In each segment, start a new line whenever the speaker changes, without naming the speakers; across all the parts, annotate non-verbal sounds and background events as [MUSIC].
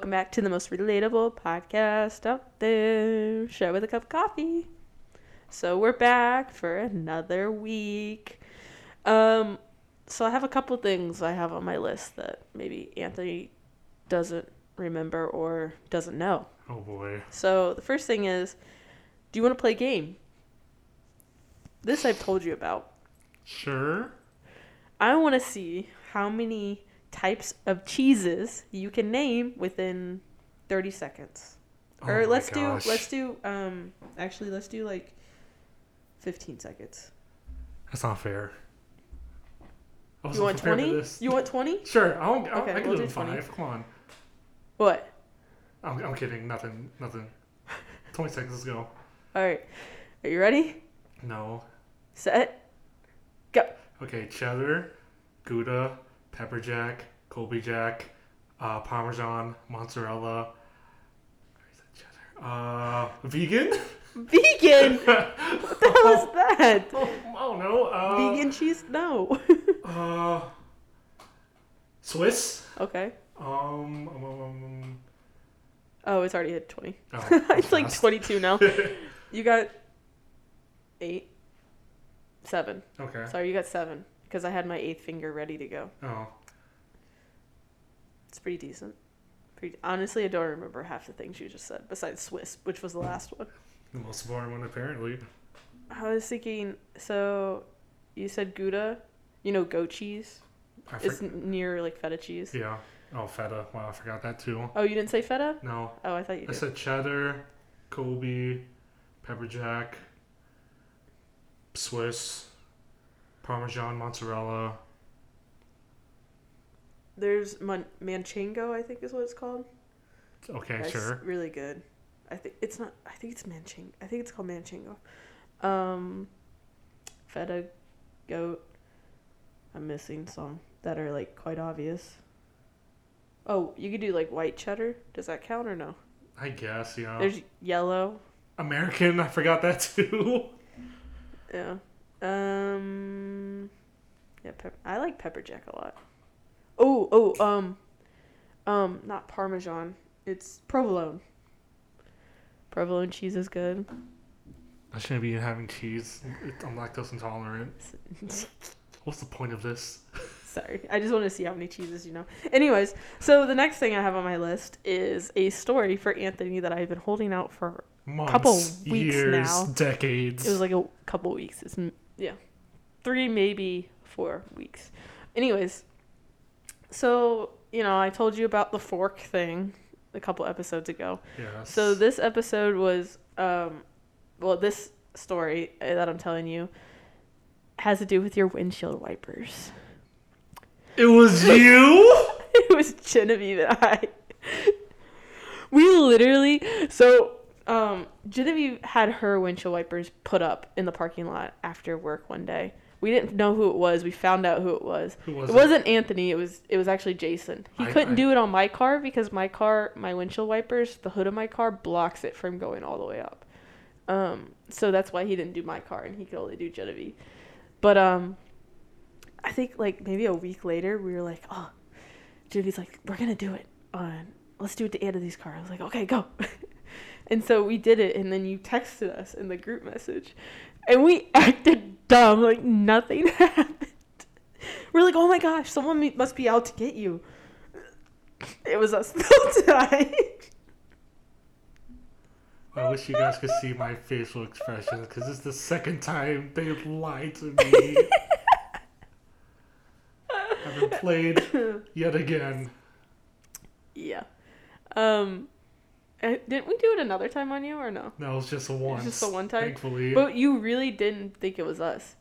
Welcome back to the most relatable podcast out there. Share with a cup of coffee. So we're back for another week. Um, so I have a couple things I have on my list that maybe Anthony doesn't remember or doesn't know.
Oh boy.
So the first thing is, do you want to play a game? This I've told you about.
Sure.
I want to see how many types of cheeses you can name within 30 seconds.
Oh
or let's
gosh.
do let's do um actually let's do like 15 seconds.
That's not fair.
You want 20? You want 20?
Sure. I'll, I'll,
Okay,
I can
we'll
do,
do 20.
5. Come on.
What?
I'm, I'm kidding. Nothing. Nothing. [LAUGHS] 20 seconds. Let's go.
All right. Are you ready?
No.
Set. Go.
Okay. Cheddar, Gouda, pepper jack, Colby jack, uh, Parmesan, mozzarella. Cheddar? Uh, vegan.
Vegan. [LAUGHS] what the hell is that?
oh, [LAUGHS] I don't know. Uh,
Vegan cheese? No. [LAUGHS]
Uh, Swiss.
okay.
Um, um, um, um,
Oh, it's already hit 20.
oh,
it's like 22 now. You got 8 7.
Okay.
Sorry, you got 7 because I had my eighth finger ready to go.
Oh,
It's pretty decent. Pretty honestly, I don't remember half the things you just said besides Swiss, which was the last one.
the most boring one apparently.
I was thinking. So, you said Gouda. You know goat cheese.
I
It's near like feta cheese.
yeah. Oh, feta. Wow, I forgot that too.
Oh, you didn't say feta?
No,
Oh, I thought you
I said cheddar, Colby, pepper jack, Swiss, Parmesan, mozzarella.
There's man- Manchango, I think is what it's called.
Okay,
That's
sure.
really good. I think it's not. I think it's Manchango. I think it's called Manchango. Um, feta, goat. I'm missing some that are like quite obvious. Oh, you could do like white cheddar. Does that count or no?
I guess yeah.
There's yellow.
American. I forgot that too. [LAUGHS]
Yeah. Um. Yeah, pep- I like pepper jack a lot. Oh, oh, um, um, not Parmesan. It's provolone. Provolone cheese is good.
I shouldn't be having cheese. I'm lactose intolerant. [LAUGHS] What's the point of this? [LAUGHS]
Sorry, I just want to see how many cheeses you know. Anyways, so the next thing I have on my list is a story for Anthony that I've been holding out for.
Months,
Couple weeks
years,
now.
decades.
It was like a couple weeks. It's yeah, three maybe four weeks. Anyways, so you know I told you about the fork thing a couple episodes ago.
yes.
So this episode was, um, well, this story that I'm telling you has to do with your windshield wipers.
it was [LAUGHS] you.
it was Genevieve and I. We literally so um Genevieve had her windshield wipers put up in the parking lot after work one day. We didn't know who it was. We found out who it was.
Who was
it
it?
wasn't Anthony. It was it was actually Jason. He
I-
couldn't
I-
do it on my car because my car, my windshield wipers, the hood of my car blocks it from going all the way up. Um, so that's why he didn't do my car and he could only do Genevieve. But um, I think like maybe a week later we were like, oh, Genevieve's like, we're gonna do it on. Let's do it to Anthony's car. I was like, okay, go. [LAUGHS] and so we did it, and then you texted us in the group message, and we acted dumb, like nothing [LAUGHS] happened. We're like, oh my gosh, someone must be out to get you. It was us [LAUGHS] the whole time.
I wish you guys could see my facial expressions because it's the second time they lied to me. I've been played yet again.
yeah. Um, uh, didn't we do it another time on you or no?
No, it was just a once.
It's just the one time?
Thankfully.
But you really didn't think it was us.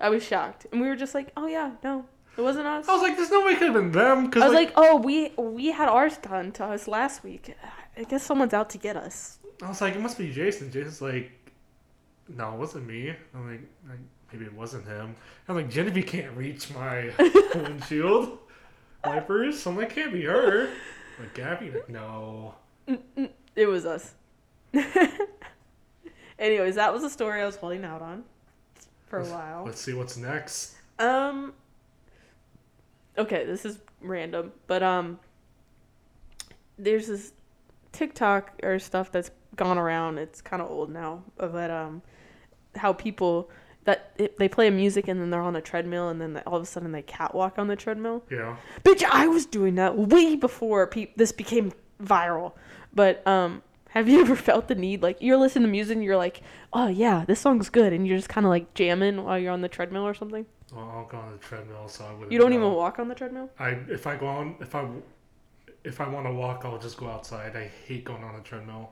I was shocked, and we were just like, "Oh yeah, no, it wasn't us."
I was like, there's no way it could have been them. Cause
I was
like,
like, "Oh, we we had ours done to us last week. I guess someone's out to get us."
I was like, it must be Jason. Jason's like, no, it wasn't me. I'm like, maybe it wasn't him. I'm like, Genevieve can't reach my [LAUGHS] windshield wipers. So I'm like, can't be her. Like Gabby, like, no.
It was us. [LAUGHS] Anyways, that was a story I was holding out on for a while.
Let's see what's next.
Um. Okay, this is random, but um. there's this TikTok or stuff that's gone around. It's kind of old now, but um, how people that it, they play music and then they're on a treadmill and then all of a sudden they catwalk on the treadmill.
Yeah.
Bitch, I was doing that way before pe- this became viral. But um, have you [LAUGHS] ever felt the need like you're listening to music and you're like, oh yeah, this song's good, and you're just kind of like jamming while you're on the treadmill or something?
Well, I'll go on the treadmill, so I would.
You don't even walk on the treadmill.
I if I go on if I if I want to walk, I'll just go outside. I hate going on a treadmill.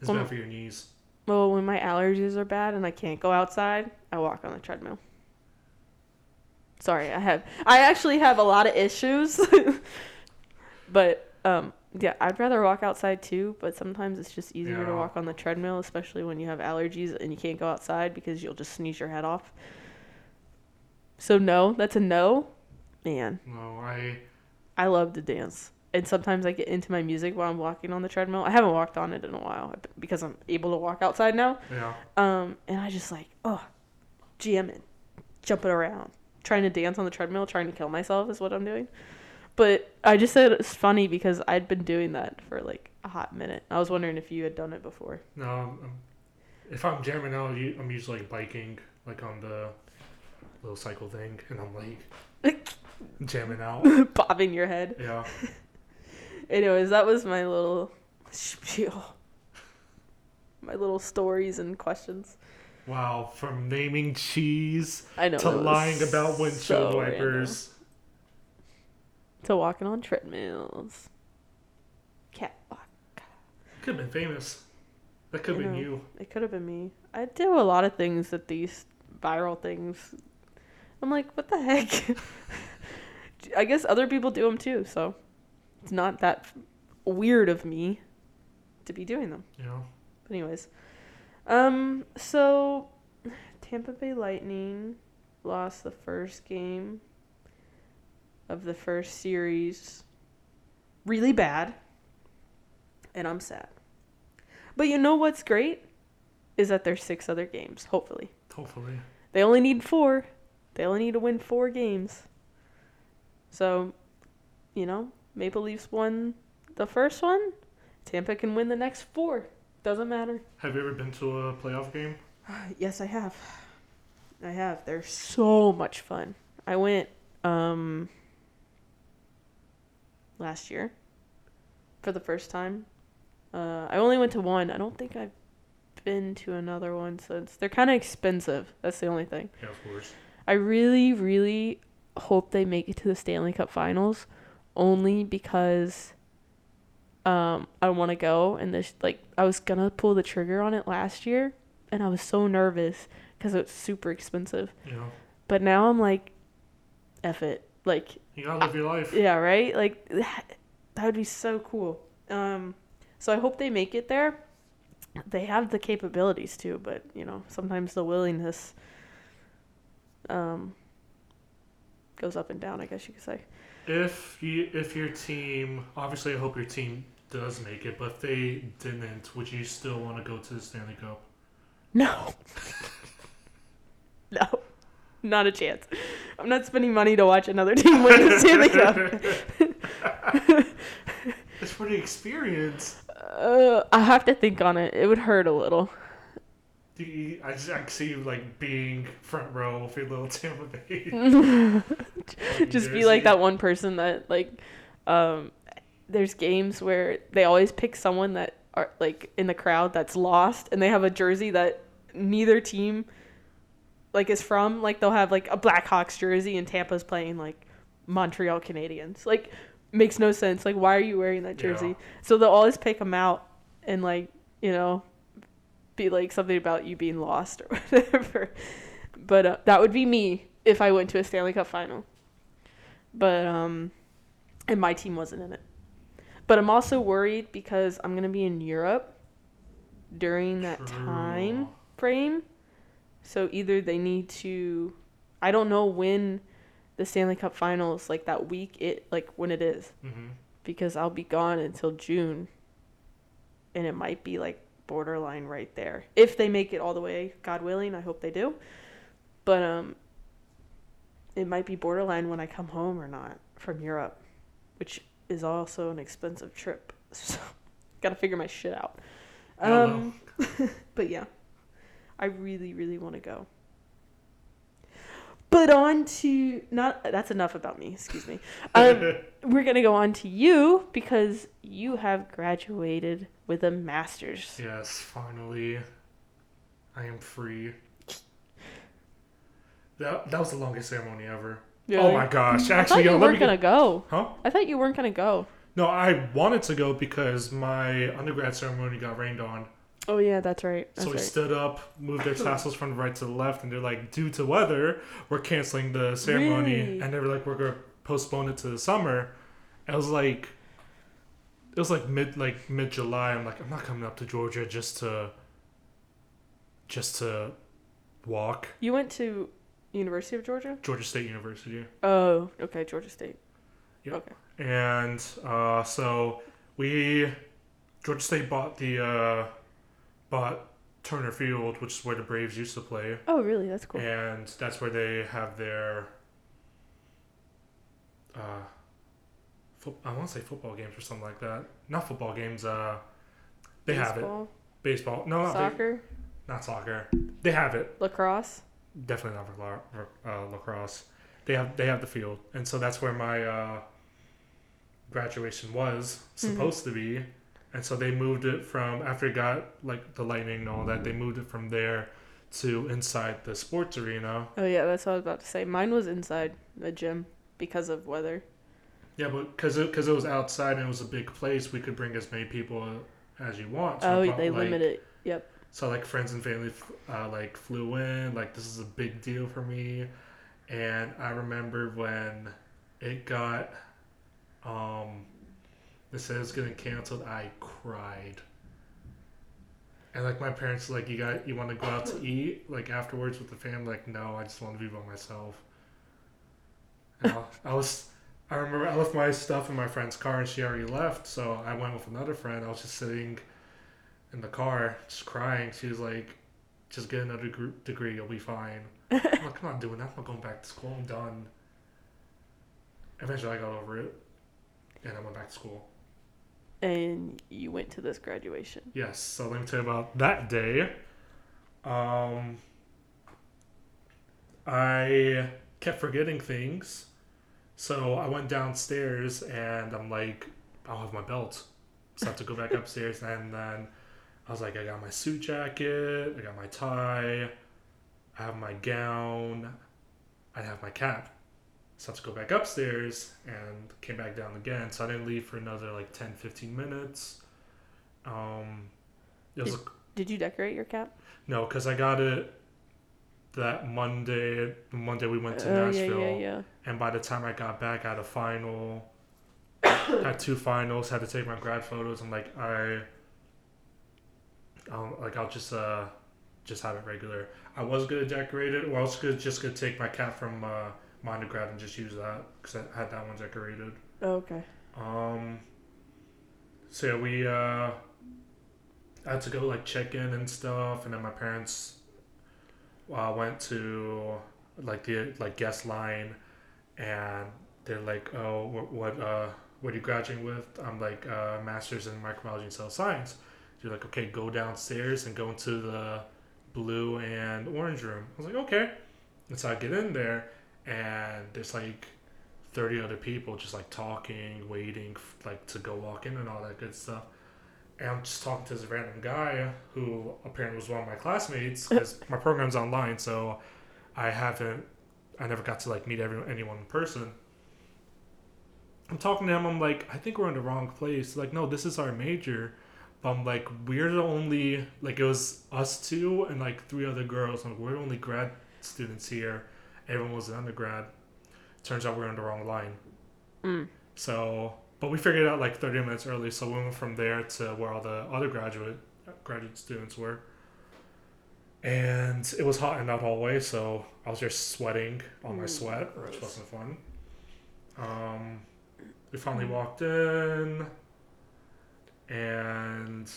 It's
Um,
bad for your knees.
Well, when my allergies are bad and I can't go outside, I walk on the treadmill. Sorry, I have I actually have a lot of issues. [LAUGHS] but um yeah, I'd rather walk outside too, but sometimes it's just easier to walk on the treadmill, especially when you have allergies and you can't go outside because you'll just sneeze your head off. So no, that's a no. Man,
No, I
I love to dance. And sometimes I get into my music while I'm walking on the treadmill. I haven't walked on it in a while because I'm able to walk outside now.
yeah.
Um, and I just like, oh, jamming, jumping around, trying to dance on the treadmill, trying to kill myself is what I'm doing. But I just said it's funny because I'd been doing that for like a hot minute. I was wondering if you had done it before.
No, I'm, I'm- if I'm jamming out, I'm usually like biking, like on the little cycle thing, and I'm like [LAUGHS] jamming out.
Bobbing your head.
Yeah. [LAUGHS]
Anyways, that was my little spiel. My little stories and questions.
Wow. From naming cheese
I know.
to lying about windshield
so
wipers.
random. To walking on treadmills. Catwalk.
Could have been famous. That could have been you.
It could have been me. I do a lot of things that these viral things. I'm like, what the heck? [LAUGHS] I guess other people do them too, so it's not that weird of me to be doing them.
Know.
But anyways, um, so [SIGHS] Tampa Bay Lightning lost the first game of the first series really bad, and I'm sad. But you know what's great is that there's six other games. Hopefully,
Hopefully.
they only need four. They only need to win four games. So, you know, Maple Leafs won the first one. Tampa can win the next four. Doesn't matter.
Have you ever been to a playoff game? [SIGHS]
Yes, I have. I have. They're so much fun. I went um last year for the first time. Uh, I only went to one. I don't think I've been to another one since. They're kind of expensive. That's the only thing.
Yeah, of course.
I really, really hope they make it to the Stanley Cup Finals, only because um I want to go and this like I was gonna pull the trigger on it last year, and I was so nervous because it's super expensive.
Know.
But now I'm like, F it, like
You gotta live your life.
yeah, right, like that, [SIGHS] that would be so cool. Um, so I hope they make it there. They have the capabilities too, but you know sometimes the willingness um goes up and down. I guess you could say.
If you if your team obviously I hope your team does make it, but if they didn't, would you still want to go to the Stanley Cup?
No. [LAUGHS] no. Not a chance. I'm not spending money to watch another [LAUGHS] team win the Stanley Cup.
It's for the experience.
Uh, I have to think on it. It would hurt a little.
Do you, I just I can see you like being front row for your little [LAUGHS] Tampa Bay. [LAUGHS]
Just be like that one person that like um there's games where they always pick someone that are like in the crowd that's lost and they have a jersey that neither team like is from like they'll have like a Blackhawks jersey and Tampa's playing like Montreal Canadiens. Like makes no sense. Like why are you wearing that
Yeah.
jersey? So they'll always pick them out and like you know be like something about you being lost or [LAUGHS] whatever. But uh, that would be me if I went to a Stanley Cup final. But um and my team wasn't in it. But i'm also worried because i'm going to be in europe during that
True.
time frame so either they need to i don't know when the stanley cup finals like that week it like when it is.
Hmm
because i'll be gone until june. And it might be like borderline right there. If they make it all the way god willing i hope they do. But um it might be borderline when i come home or not from europe which is also an expensive trip. [LAUGHS] So, gotta figure my shit out. Um, [LAUGHS] but yeah, I really, really want to go. But on to not that's enough about me. Excuse me. [LAUGHS] Um, we're gonna go on to you because you have graduated with a master's.
yes, finally, I am free. That that was the longest ceremony ever. Oh my gosh! Actually,
you
yo,
weren't gonna go.
huh?
I thought you weren't gonna go.
No, I wanted to go because my undergrad ceremony got rained on.
Oh yeah, that's right. That's
so we
right.
stood up, moved their [LAUGHS] tassels from the right to the left, and they're like, due to weather, we're canceling the ceremony.
Really?
And they were like, we're gonna postpone it to the summer. And it was like, it was like mid like mid July. I'm like, I'm not coming up to Georgia just to, just to walk.
You went to University of Georgia?
Georgia State University.
Oh, okay, Georgia State.
Yep.
Okay.
And uh, so we, Georgia State bought the, uh, bought Turner Field, which is where the Braves used to play.
Oh, really? That's cool.
and that's where they have their uh fo- I want to say football games or something like that. Not football games. Uh, they have it.
Baseball,
Baseball. No, not, ba-
soccer,
not soccer. They have it.
lacrosse.
Definitely not uh, lacrosse. They have they have the field, and so that's where my uh, graduation was supposed to be. And so they moved it from after it got like the lightning and all that. They moved it from there to inside the sports arena.
Oh yeah, that's what I was about to say. Mine was inside the gym because of weather.
Yeah, but because it, cause it was outside and it was a big place, we could bring as many people as you want. So
oh, they
like-
limit it. Yep.
So like friends and family uh, like flew in. Like this is a big deal for me, and I remember when it got um they said it was getting canceled. I cried. And like my parents like you got you want to go out to eat like afterwards with the family like no I just want to be by myself. And I, I was I remember I left my stuff in my friend's car and she already left so I went with another friend I was just sitting in the car just crying she was like just get another gr- degree you'll be fine I'm like I'm not doing that I'm not going back to school I'm done. Eventually I got over it and I went back to school.
And you went to this graduation.
Yes, so let me tell you about that day. Um, I kept forgetting things, so I went downstairs and I'm like, I'll have my belt. So I have to go back [LAUGHS] upstairs, and then I was like, I got my suit jacket, I got my tie, I have my gown, I have my cap. So I have to go back upstairs and came back down again. So I didn't leave for another like 10, 15 minutes. Um, it was
Did you decorate your cap?
no, because I got it that Monday. The Monday we went to
oh
Nashville,
yeah, yeah, yeah.
and by the time I got back, I had a final. [COUGHS] had two finals. Had to take my grad photos. I'm like, I. I'll, like I'll just uh, just have it regular. I was gonna decorate it, or I was gonna, just gonna take my cap from uh, my undergrad and just use that because I had that one decorated.
Oh, okay.
Um. So yeah, we uh, I had to go like check in and stuff, and then my parents uh, went to like the like guest line, and they're like, "Oh, what what uh, what are you graduating with?" I'm like, uh, "Masters in microbiology and cell science." They're like, "Okay, go downstairs and go into the blue and orange room." I was like, "Okay," and so I get in there, and there's like 30 other people just like talking, waiting like to go walk in and all that good stuff. And I'm just talking to this random guy who apparently was one of my classmates because [LAUGHS] my program's online, so I haven't, I never got to like meet everyone, anyone in person. I'm talking to him. I'm like, I think we're in the wrong place. Like, no, this is our major. But I'm like, we're the only like it was us two and like three other girls. Like, we're the only grad students here. Everyone was an undergrad. Turns out we're on the wrong line.
Mm.
So, but we figured it out like 30 minutes early. So we went from there to where all the other graduate graduate students were. And it was hot in that hallway, so I was just sweating all my
Mm,
sweat, which wasn't fun. Um, we finally
Mm.
walked in, and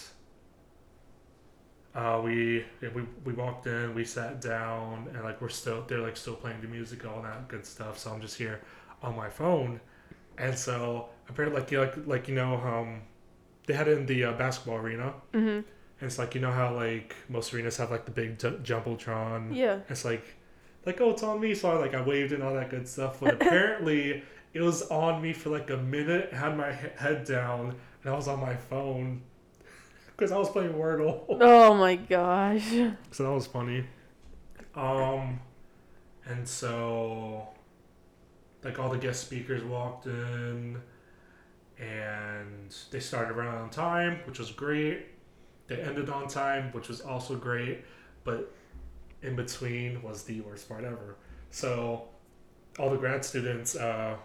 uh, we we we walked in, we sat down, and like we're still they're like still playing the music, all that good stuff. So I'm just here on my phone, and so apparently like you like like you know um they had it in the uh, basketball arena.
Mhm.
And it's like you know how like most arenas have like the big ju- jumbotron.
Yeah.
It's like, like oh, it's on me. So I like I waved and all that good stuff. But [LAUGHS] apparently, it was on me for like a minute. Had my he- head down, and I was on my phone because I was playing Wordle. [LAUGHS]
Oh my gosh.
So that was funny. Um, and so, like all the guest speakers walked in, and they started right on time, which was great. They ended on time, which was also great, but in between was the worst part ever. So, all the grad students uh,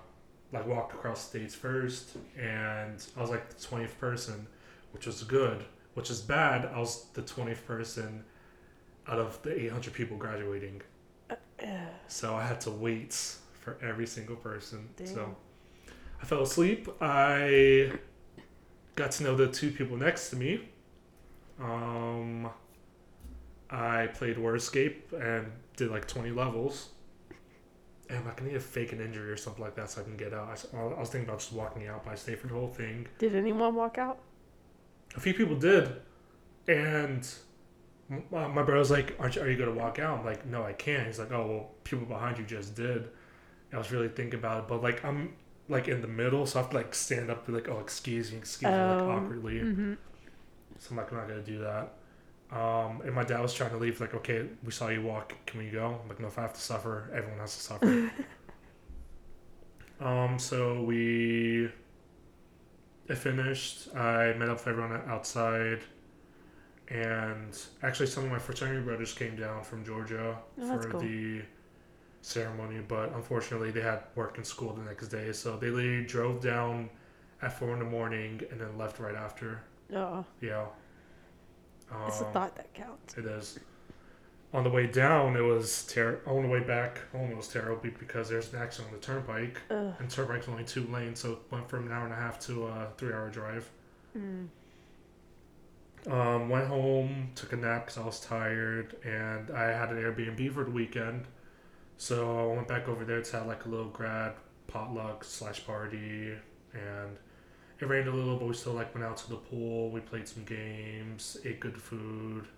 like walked across the stage first, and I was like the twentieth person, which was good. Which is bad. I was the twentieth person out of the 800 people graduating. So I had to wait for every single person. So I fell asleep. I got to know the two people next to me. Um, I played War Wordscape and did like 20 levels. And I need to fake an injury or something like that so I can get out. I was thinking about just walking out, but I stayed for the whole thing.
Did anyone walk out?
A few people did, and uh, my brother was like, Aren't you, "Are you gonna walk out?" I'm like, "No, I can't." He's like, "Oh well, people behind you just did." And I was really thinking about it, but like I'm like in the middle, so I have to like stand up, and be like, "Oh, excuse me, excuse me," like
Oh.
awkwardly.
Mm-hmm.
So I'm like, I'm not gonna do that. Um, and my dad was trying to leave, like, okay, we saw you walk, can we go? I'm like, no, if I have to suffer, everyone has to suffer. [LAUGHS] um, so we, it finished. I met up with everyone outside, and actually, some of my fraternity brothers came down from Georgia
Oh,
for
cool.
the ceremony, but unfortunately, they had work and school the next day, so they literally drove down at four in the morning and then left right after.
Oh,
Yeah.
it's the
Um,
thought that counts.
It is. On the way down, it was ter- On the way back, almost terrible because there's an accident on the turnpike,
Ugh.
and turnpike's only two lanes, so it went from an hour and a half to a three-hour drive.
Mm.
Um, went home, took a nap because I was tired, and I had an Airbnb for the weekend. So I went back over there to have like a little grad potluck slash party, and it rained a little, but we still like went out to the pool. We played some games, ate good food,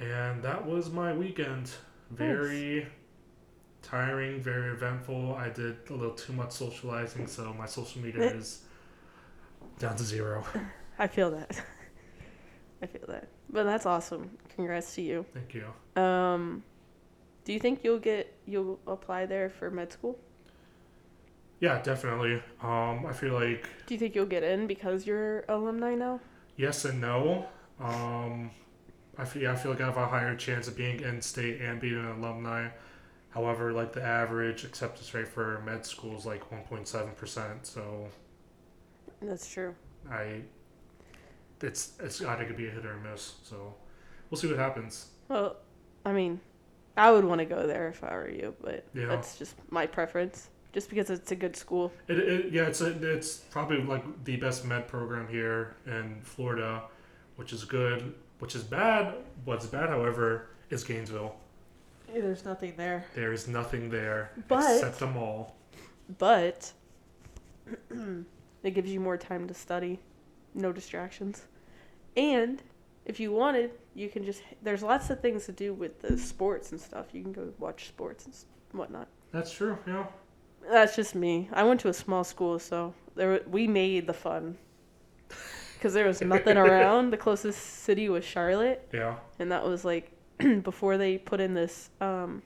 and that was my weekend. Very tiring, very eventful. I did a little too much socializing, so my social media is down to zero. [LAUGHS]
I feel that. I feel that. But that's awesome. Congrats to you.
Thank you.
Um, do you think you'll get you'll apply there for med school?
Yeah, definitely. Um, I feel like
Do you think you'll get in because you're alumni now?
yes and no. Um, I feel yeah, I feel like I have a higher chance of being in state and being an alumni. However, like the average acceptance rate for med school is like one point seven percent. So
That's true.
I, it's it's gonna be a hit or a miss. So we'll see what happens.
Well, I mean, I would want to go there if I were you, but
Yeah.
that's just my preference. Just because it's a good school.
It, it yeah, it's a, it's probably like the best med program here in Florida, which is good. Which is bad. What's bad, however, is Gainesville.
There's nothing there.
There is nothing there
But-
except a mall.
But [CLEARS THROAT] it gives you more time to study, no distractions. And if you wanted, you can just there's lots of things to do with the sports and stuff. You can go watch sports and whatnot.
That's true. Yeah.
That's just me. I went to a small school, so there we made the fun. Cuz there was nothing around. The closest city was Charlotte,
Yeah.
and that was like [CLEARS THROAT] before they put in this um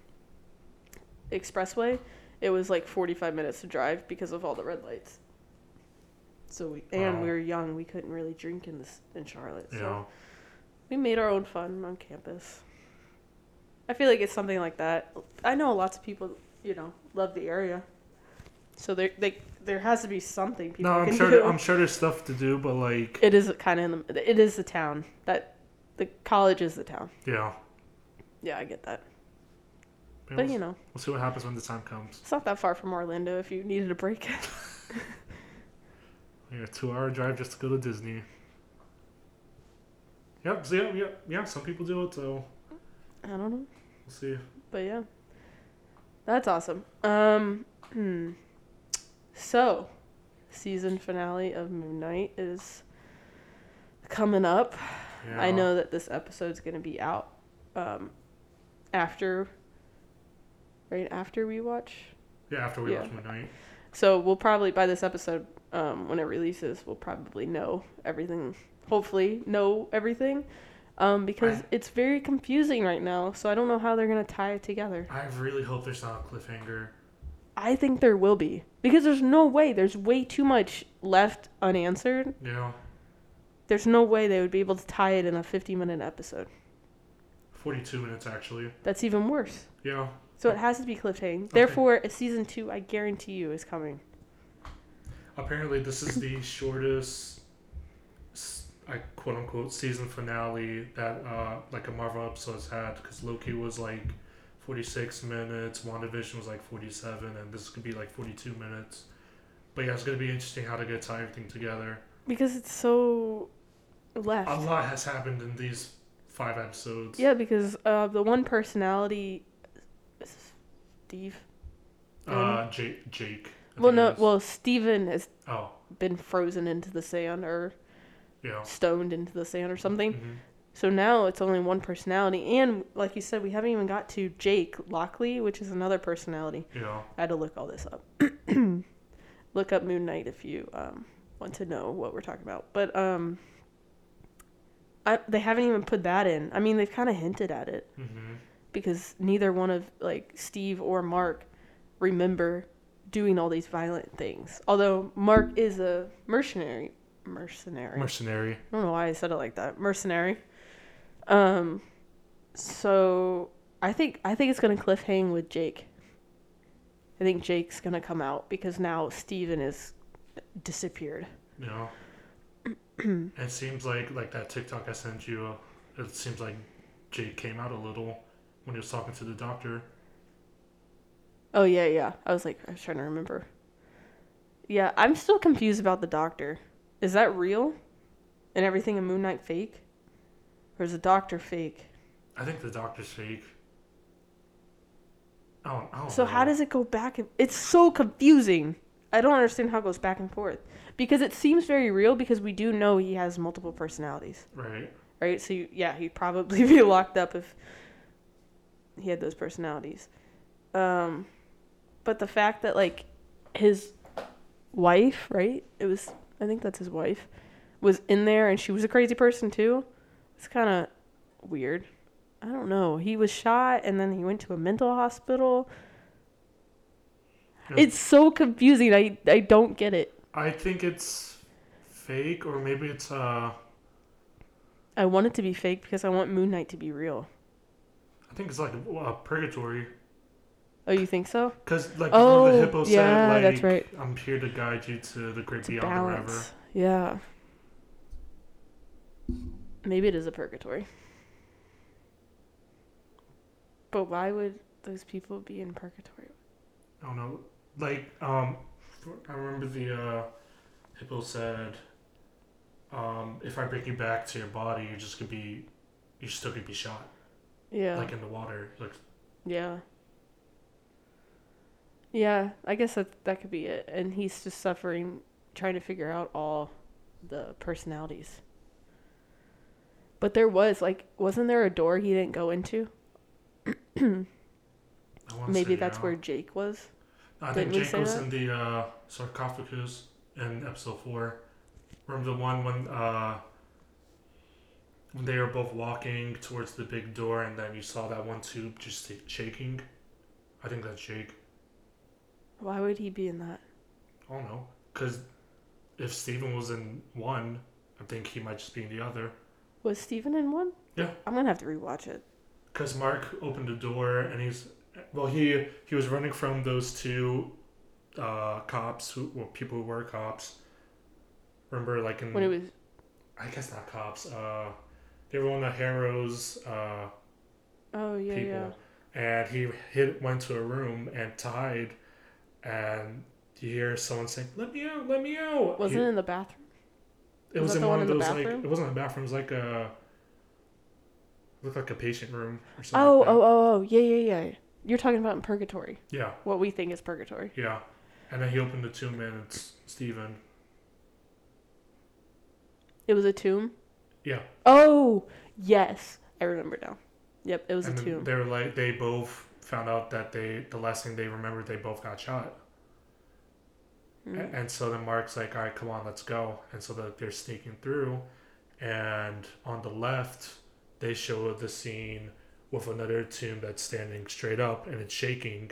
expressway. It was like 45 minutes to drive because of all the red lights. So we and we were young, we couldn't really drink in this in Charlotte. So
Yeah.
we made our own fun on campus. I feel like it's something like that. I know lots of people, you know, love the area. So there, there has to be something people
No, I'm
can
sure.
do.
I'm sure there's stuff to do, but like,
It is kind of in the. It is the town that, the college is the town.
yeah.
Yeah, I get that.
But
But
we'll,
you know,
we'll see what happens when the time comes.
it's not that far from Orlando if you needed a break. [LAUGHS]
Yeah, two-hour drive just to go to Disney. Yep. So yeah, yeah, yeah. Some people do it, so
I don't know.
we'll see.
But yeah, that's awesome. Um, hmm. So, season finale of Moon Knight is coming up.
Yeah.
I know that this episode's gonna be out um, after, right after we watch.
Yeah, after we
Yeah.
watch Moon Knight.
So we'll probably by this episode, um, when it releases, we'll probably know everything. Hopefully, know everything, um, because
I-
it's very confusing right now. So I don't know how they're gonna tie it together.
I really hope there's not a cliffhanger.
I think there will be because there's no way. There's way too much left unanswered.
Know,
There's no way they would be able to tie it in a 50 minute episode.
42 minutes actually.
That's even worse.
Know,
So it has to be cliffhanger. Therefore, a season two, I guarantee you, is coming.
apparently this is the shortest, I quote unquote season finale that uh like a Marvel episode has had because Loki was like 46 minutes, WandaVision was like 47, and this could be like 42 minutes. But yeah, it's gonna be interesting how to get tie everything together.
Because it's so left.
A lot has happened in these five episodes.
Yeah, because uh, the one personality, Steve.
Uh, Jake. Jake. I
Well, no, well, Steven has
Oh,
been frozen into the sand or
yeah.
stoned into the sand or something.
hmm
So now it's only one personality, and like you said, we haven't even got to Jake Lockley, which is another personality.
Yeah.
I had to look all this up. [CLEARS THROAT] look up Moon Knight if you um, want to know what we're talking about. But um, I, they haven't even put that in. I mean, they've kind of hinted at it
hmm
because neither one of like Steve or Mark remember doing all these violent things. Although Mark is a mercenary, mercenary.
Mercenary.
I don't know why I said it like that. Mercenary. Um, so I think I think it's gonna cliffhang with Jake. I think Jake's gonna come out because now Steven is disappeared.
Know. [CLEARS THROAT] it seems like like that TikTok I sent you. It seems like Jake came out a little when he was talking to the doctor.
Oh yeah, yeah. I was like, I was trying to remember. Yeah, I'm still confused about the doctor. Is that real? And everything in Moon Knight fake? Or is the doctor fake?
I think the doctor's fake. I don't
So how does it go back? And, it's so confusing. I don't understand how it goes back and forth because it seems very real because we do know he has multiple personalities,
right?
right? So you, yeah, he'd probably [LAUGHS] be locked up if he had those personalities. Um, but the fact that like his wife, right? It was I think that's his wife, was in there and she was a crazy person too. It's kind of weird. I don't know. He was shot and then he went to a mental hospital.
Yeah.
It's so confusing. I I don't get it.
I think it's fake, or maybe it's uh.
I want it to be fake because I want Moon Knight to be real.
I think it's like uh, purgatory.
Oh, you think so?
Cause like
Oh,
the hippo
yeah,
said like
that's right.
I'm here to guide you to the great
To
beyond or whatever.
balance. Yeah. Maybe it is a purgatory. But why would those people be in purgatory?
I don't know. Like um, I remember the uh, hippo said, um, if I bring you back to your body, you're just gonna be, you're still gonna be shot
Yeah.
like in the water. Like
yeah. Yeah, I guess that that could be it. And he's just suffering trying to figure out all the personalities. But there was like wasn't there a door he didn't go into? [CLEARS THROAT] Maybe that's
yeah.
where Jake was.
I think
Didn't we
Jake was
that?
in the uh, sarcophagus in episode four. Remember the one when uh, when they were both walking towards the big door, and then you saw that one tube just shaking. I think that's Jake.
Why would he be in that?
I don't know, cause if Steven was in one, I think he might just be in the other.
Was Steven in one?
Yeah.
I'm gonna have to rewatch it.
Cause Mark opened the door and he's well, he he was running from those two uh, cops who well, people who were cops. Remember, like in
When it was
I guess not cops. Uh, they were one of Harrow's uh,
Oh yeah,
people,
yeah.
and he hid went to a room and tied, and you hear someone saying, "Let me out! Let me out!"
Wasn't
He-
in the bathroom?
It
was
was, in one of those like it wasn't a bathroom. It was like a looked like a patient room or something.
Oh,
like
oh, oh, oh, yeah, yeah, yeah. You're talking about in purgatory.
yeah,
What we think is purgatory.
yeah. And then he opened the tomb and it's Steven.
It was a tomb.
Yeah.
Oh, yes. I remember now. Yep, it was
and
a tomb.
they were like they both found out that they the last thing they remembered they both got shot.
Mm.
A- And so then Mark's like, all right, come on, let's go. And so that they're sneaking through. And on the left, they show the scene with another tomb that's standing straight up and it's shaking.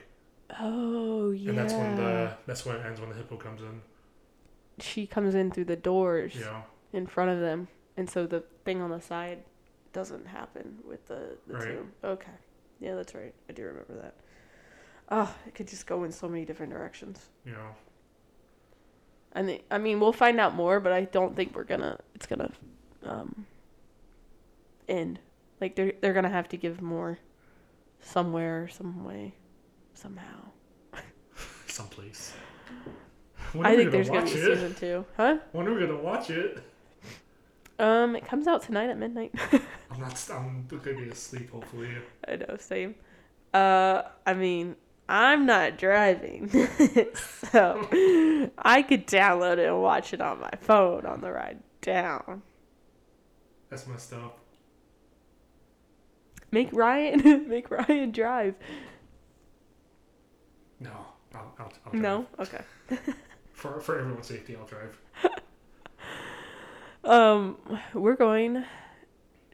Oh, yeah.
And that's when the that's when it ends when the hippo comes in.
She comes in through the doors
know,
in front of them. And so the thing on the side doesn't happen with the, the
Right.
tomb. Okay. Yeah, that's right. I do remember that. Oh, it could just go in so many different directions.
know.
I mean, I mean, we'll find out more, but I don't think we're gonna. It's gonna, um, end. Like they're they're gonna have to give more, somewhere, some way, somehow. [LAUGHS]
Someplace.
I
When are we
think there's gonna be
it?
season two, huh?
When are we gonna watch it?
Um, it comes out tonight at midnight. [LAUGHS]
I'm not. I'm gonna be asleep. Hopefully. [LAUGHS]
I know, same. Uh, I mean, I'm not driving, [LAUGHS] so I could download it and watch it on my phone on the ride down.
That's messed up.
Make Ryan, [LAUGHS] make Ryan drive.
No. I'll, I'll, I'll drive.
No, okay. [LAUGHS]
For for everyone's safety, I'll drive.
Um, we're going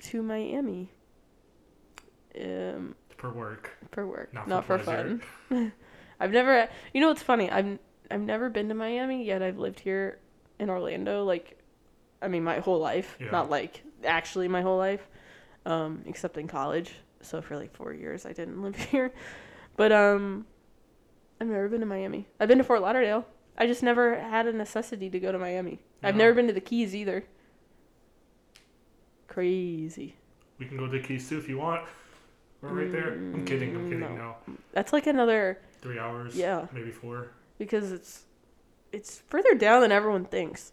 to Miami. Um,
For work,
for work,
not,
not,
for,
for, fun. [LAUGHS] [LAUGHS] I've never. You know what's funny? I've I've never been to Miami yet. I've lived here in Orlando, like, I mean, my whole life.
Yeah.
Not like actually my whole life, um, except in college. So for like four years, I didn't [LAUGHS] live here. But um, I've never been to Miami. I've been to Fort Lauderdale. I just never had a necessity to go to Miami. I've never been to the Keys either. Crazy.
We can go to the Keys too if you want. We're right there. I'm kidding. I'm kidding.
Mm, no.
No.
That's like another
Three hours.
Yeah.
Maybe four.
because it's it's further down than everyone thinks.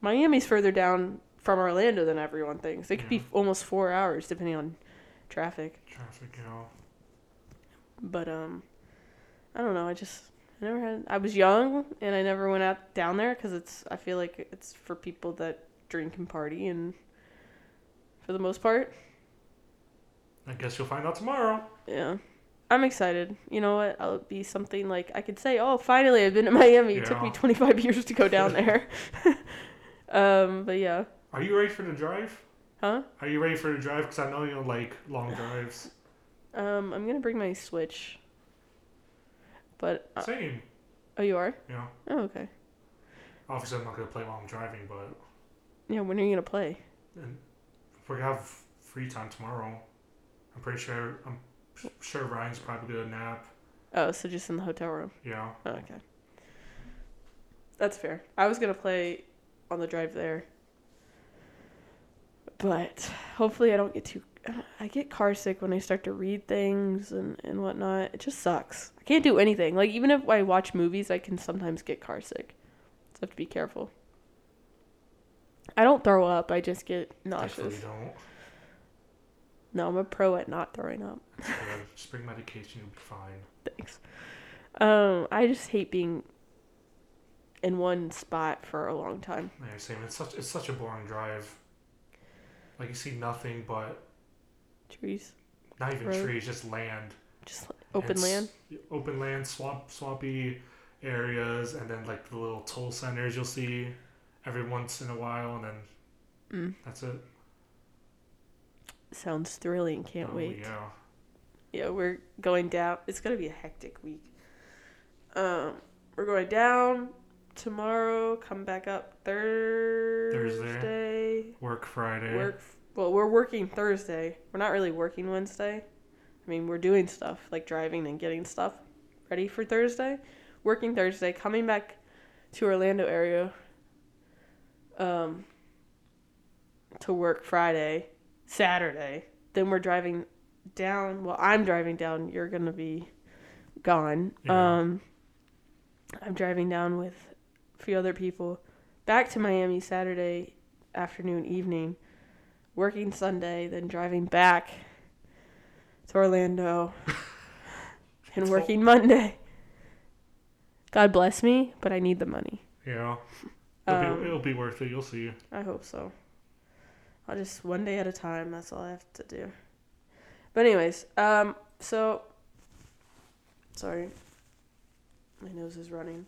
Miami's further down from Orlando than everyone thinks. It could be
Yeah.
almost four hours depending on traffic.
Traffic, you know.
But um, I don't know. I just I never had. I was young and I never went out down there because it's. I feel like it's for people that drink and party and for the most part,
I guess you'll find out tomorrow.
yeah. I'm excited. You know what? I'll be something like I could say, "Oh, finally, I've been to Miami. It took me 25 years to go down there." [LAUGHS] um, but yeah,
Are you ready for the drive?
huh?
Are you ready for the drive? Because I know you don't like long drives.
Um, I'm gonna bring my Switch. But uh,
Same.
oh, you are?
Yeah.
Oh, okay.
Obviously, I'm not gonna play while I'm driving, but
Yeah. When are you gonna play?
if we have free time tomorrow, I'm pretty sure. I'm sure Ryan's probably gonna nap.
Oh, so just in the hotel room.
Yeah.
Oh, okay. That's fair. I was gonna play on the drive there, but hopefully I don't get too. I get car sick when I start to read things and and whatnot. It just sucks. I can't do anything. Like even if I watch movies, I can sometimes get car sick. So I have to be careful. I don't throw up. I just get nauseous.
don't.
No, I'm a pro at not throwing up.
That's good. Just bring medication, you'll be fine.
Thanks. Um, I just hate being in one spot for a long time.
Yeah, same. It's such it's such a boring drive. Like you see nothing but
Trees,
not even
Road.
trees, just land.
just open
It's
land.
Open land, swamp, swampy areas, and then like the little toll centers you'll see every once in a while, and then
Mm.
that's it.
Sounds thrilling. Can't
Oh,
wait.
Yeah.
Yeah, we're going down. It's gonna be a hectic week. Um, we're going down tomorrow. Come back up Thursday.
Work Friday.
Work. Well, we're working Thursday. We're not really working Wednesday. I mean, we're doing stuff like driving and getting stuff ready for Thursday. Working Thursday. Coming back to Orlando area. Um. To work Friday, Saturday. Then we're driving down. Well, I'm driving down. You're gonna be gone.
Yeah.
Um. I'm driving down with a few other people back to Miami Saturday afternoon, evening, working Sunday, then driving back to Orlando [LAUGHS] and working Monday. God bless me, but I need the money.
Yeah. It'll,
Um,
be, it'll be worth it. You'll see.
I hope so. I'll just one day at a time. That's all I have to do. But anyways, um, so sorry, my nose is running.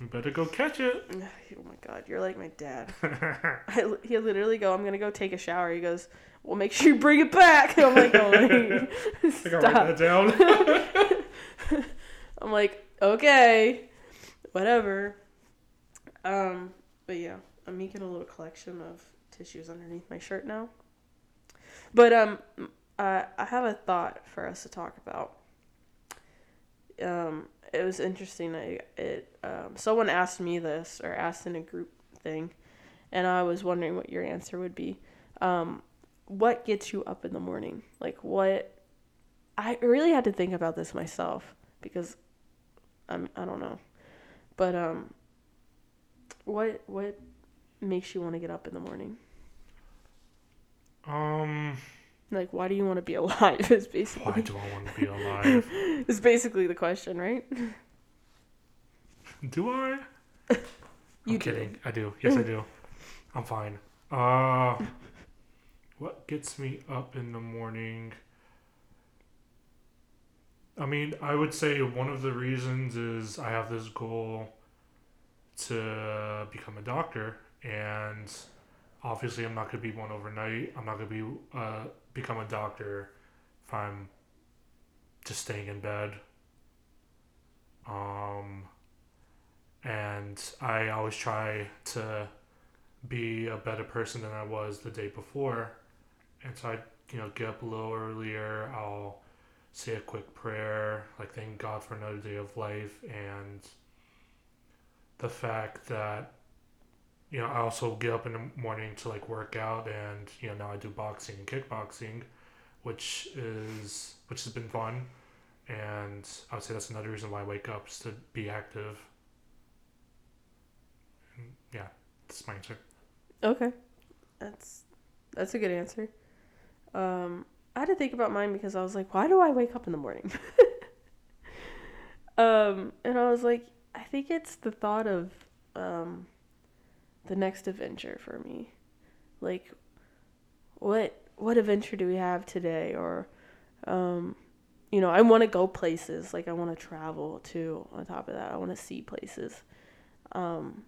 You better go catch it. [SIGHS]
Oh my god, you're like my dad. [LAUGHS] I, he literally go, I'm gonna go take a shower. He goes, well, make sure you bring it back. [LAUGHS] I'm like, oh, wait. [LAUGHS]
I gotta write
stop.
that down.
I'm like, okay, whatever. Um, but yeah, I'm making a little collection of tissues underneath my shirt now. But um, I I have a thought for us to talk about. Um, it was interesting. I it um, someone asked me this or asked in a group thing, and I was wondering what your answer would be. Um, what gets you up in the morning? Like what? I really had to think about this myself because I'm I don't know, but um, what what makes you want to get up in the morning?
Um,
Like why do you want to be alive? [LAUGHS] Is basically.
why do I want to be alive? [LAUGHS]
is basically the question, right?
do I? [LAUGHS]
You
I'm
do.
kidding. I do. Yes, I do. I'm fine. Uh, what gets me up in the morning? I mean, I would say one of the reasons is I have this goal to become a doctor, and obviously, I'm not to be one overnight. I'm not to be uh, become a doctor if I'm just staying in bed. Um, and I always try to be a better person than I was the day before. And so I, you know, get up a little earlier. I'll say a quick prayer, like thank God for another day of life, and the fact that, you know, I also get up in the morning to like work out, and you know now I do boxing and kickboxing, which is which has been fun, and I would say that's another reason why I wake up is to be active. And yeah, that's my answer.
Okay, that's that's a good answer. Um, I had to think about mine because I was like, why do I wake up in the morning? [LAUGHS] um, and I was like, I think it's the thought of um, the next adventure for me. Like, what what adventure do we have today? Or, um, you know, I want to go places. Like, I want to travel too. On top of that, I want to see places. Um,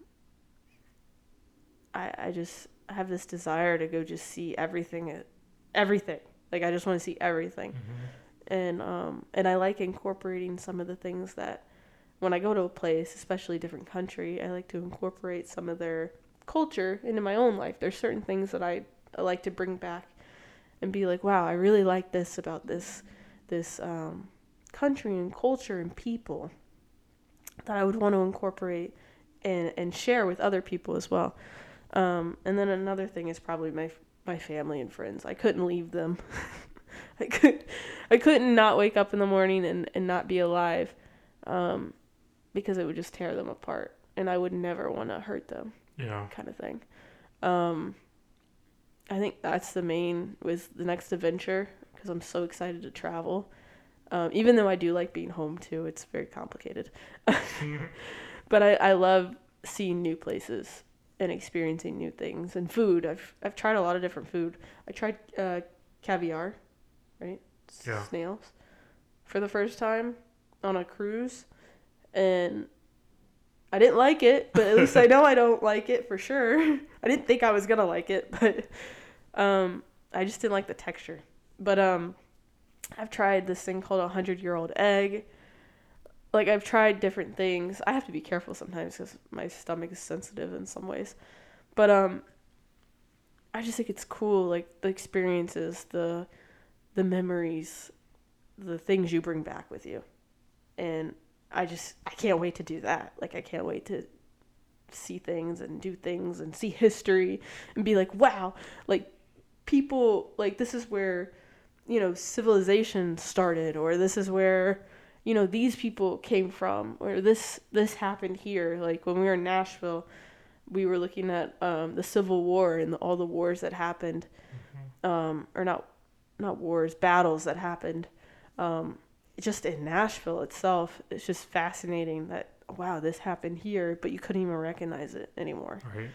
I I just have this desire to go just see everything, everything. Like I just want to see everything, and um and I like incorporating some of the things that when I go to a place, especially a different country, I like to incorporate some of their culture into my own life. There's certain things that I, like to bring back and be like, wow, I really like this about this this um, country and culture and people that I would want to incorporate and and share with other people as well. Um, and then another thing is probably my my family and friends. I couldn't leave them. [LAUGHS] I could I couldn't not wake up in the morning and, and not be alive. Um, because it would just tear them apart and I would never want to hurt them
Yeah.
kind of thing. Um, I think that's the main was the next adventure because I'm so excited to travel. Um, even though I do like being home too, it's very complicated. [LAUGHS] [LAUGHS] but I, I love seeing new places and experiencing new things and food. I've I've tried a lot of different food. I tried uh, caviar, right?
Yeah.
Snails, for the first time on a cruise, and I didn't like it. But at least I know I don't like it for sure. [LAUGHS] I didn't think I was gonna like it, [LAUGHS] but um, I just didn't like the texture. But um, I've tried this thing called a hundred year old egg like I've tried different things. I have to be careful sometimes because my stomach is sensitive in some ways, but um, I just think it's cool, like the experiences, the the memories, the things you bring back with you, and I just I can't wait to do that. Like I can't wait to see things and do things and see history and be like, wow, like people like this is where you know civilization started or this is where you know these people came from or this this happened here. Like when we were in nashville we were looking at um, the civil war and all the wars that happened. Um, or not not wars battles that happened. Um, just in nashville itself it's just fascinating that wow this happened here but you couldn't even recognize it anymore
Right.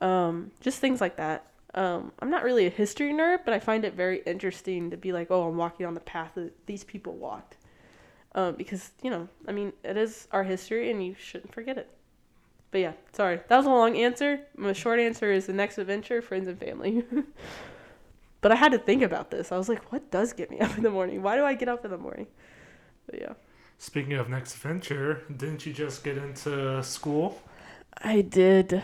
um, just things like that Um, I'm not really a history nerd, but I find it very interesting to be like, oh, I'm walking on the path that these people walked. Um, because, you know, I mean, it is our history and you shouldn't forget it. But yeah, sorry. That was a long answer. My short answer is the next adventure, friends and family. [LAUGHS] but I had to think about this. I was like, what does get me up in the morning? Why do I get up in the morning? But yeah.
Speaking of next adventure, didn't you just get into school?
I did.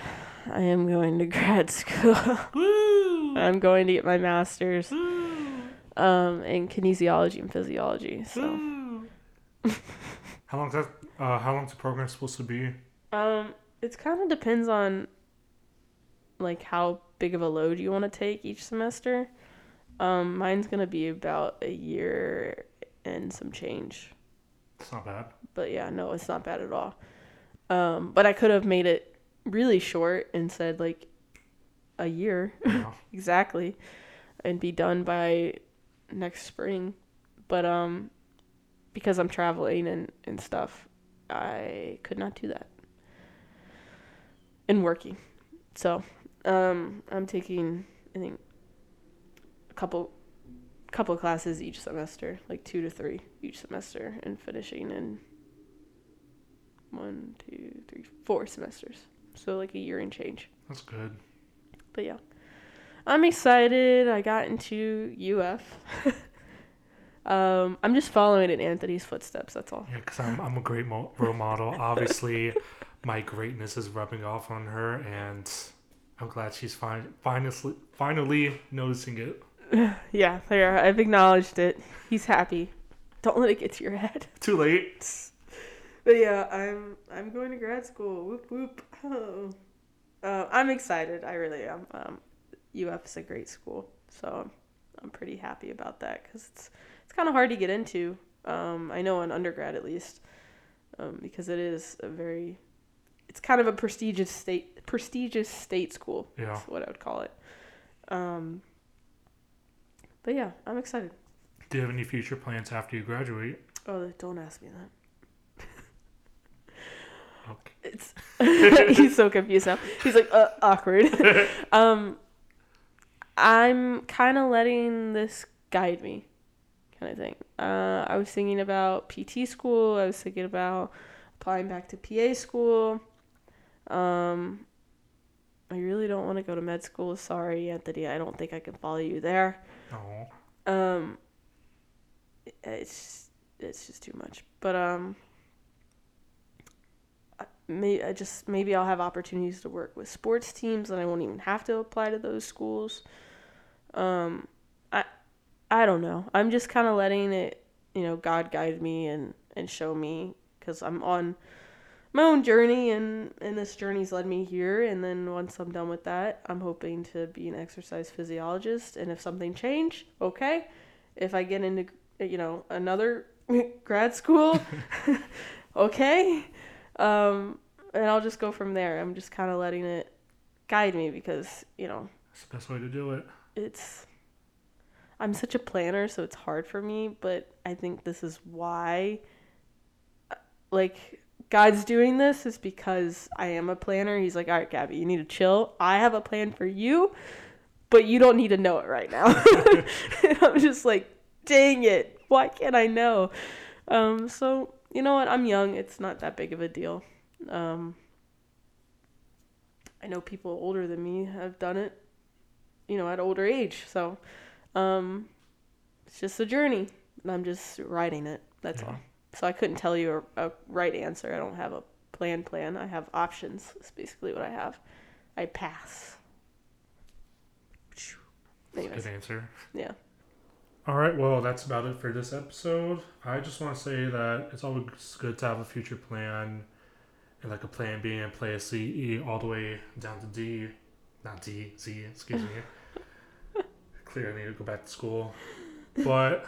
I am going to [LAUGHS] grad school.
Woo!
I'm going to get my master's um, in kinesiology and physiology. So, [LAUGHS]
how long's that? Uh, how long's the program supposed to be?
um, it kind of depends on like how big of a load you want to take each semester. Um, mine's gonna be about a year and some change.
It's not bad.
But yeah, no, it's not bad at all. Um, but I could have made it really short and said like a year
Yeah. [LAUGHS]
exactly and be done by next spring. But um because I'm traveling and, and stuff, I could not do that. And working. So, um I'm taking I think a couple couple classes each semester, like 2 to 3 each semester and finishing in one, two, three, four semesters. So like a year and change.
That's good.
But yeah. I'm excited. I got into UF. [LAUGHS] um, I'm just following in Anthony's footsteps, that's all.
Yeah, because I'm, I'm a great mo- role model. [LAUGHS] Obviously, my greatness is rubbing off on her, and I'm glad she's fin- finally, finally noticing it. [SIGHS]
Yeah, there. I've acknowledged it. He's happy. Don't let it get to your head. [LAUGHS]
Too late.
But yeah, I'm I'm going to grad school. Whoop whoop. Oh. Uh, I'm excited. I really am. Um, UF is a great school, so I'm, I'm pretty happy about that because it's it's kind of hard to get into. Um, I know in undergrad at least, um, because it is a very, it's kind of a prestigious state prestigious state school.
Yeah.
That's what I would call it. Um, but yeah, I'm excited.
Do you have any future plans after you graduate?
Oh, don't ask me that.
Okay. [LAUGHS]
It's [LAUGHS] he's so confused now. He's like uh, awkward. [LAUGHS] um, I'm kind of letting this guide me, kind of thing. Uh, I was thinking about PT school. I was thinking about applying back to PA school. Um, I really don't want to go to med school. Sorry, Anthony. I don't think I can follow you there. Um, it's it's just too much. But um, may I just maybe I'll have opportunities to work with sports teams, and I won't even have to apply to those schools. Um, I I don't know. I'm just kind of letting it, you know, God guide me and and show me because I'm on my own journey and and this journey's led me here and then once i'm done with that i'm hoping to be an exercise physiologist and if something change okay. If i get into you know another [LAUGHS] grad school [LAUGHS] okay. Um and i'll just go from there. I'm just kind of letting it guide me because you know.
It's the best way to do it.
it's I'm such a planner, so it's hard for me, but I think this is why like God's doing this is because I am a planner. He's like, "All right, Gabby, you need to chill. I have a plan for you, but you don't need to know it right now." and [LAUGHS] [LAUGHS] I'm just like, "Dang it. Why can't I know?" Um so, you know what? I'm young. It's not that big of a deal. Um I know people older than me have done it, you know, at older age. So, um, it's just a journey, and I'm just riding it. That's
Yeah.
all. So I couldn't tell you a, a right answer. I don't have a plan. Plan. I have options. That's basically what I have. I pass. Anyways,
Good answer.
yeah.
All right, well, that's about it for this episode. I just want to say that it's always good to have a future plan and like a plan B and play a C, E all the way down to D. Not D, Z, excuse me. [LAUGHS] Clearly, I need to go back to school. But,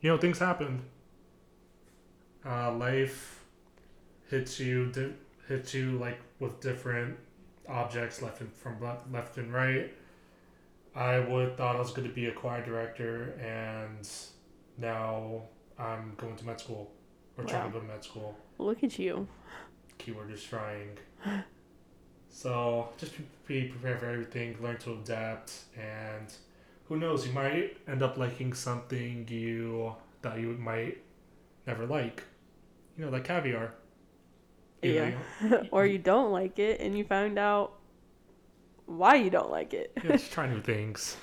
you know, things happen. Uh, life hits you, di- hits you like with different objects left and from left, left and right. I would thought I was going to be a choir director, and now I'm going to med school or trying to go to med school.
Look at you.
Keyword is trying. So just be prepared for everything. Learn to adapt, and who knows, you might end up liking something you that you might never like. You know, like caviar. You
Yeah. [LAUGHS] or you don't like it and you found out why you don't like it.
yeah, just try new things.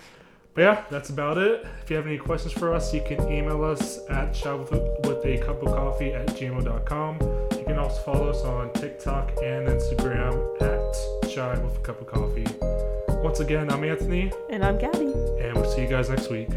But yeah, that's about it. If you have any questions for us, you can email us at shop with, with a cup of coffee at gmail.com. You can also follow us on TikTok and Instagram at shy with a cup of coffee. Once again, I'm Anthony,
And I'm Gabby.
and we'll see you guys next week.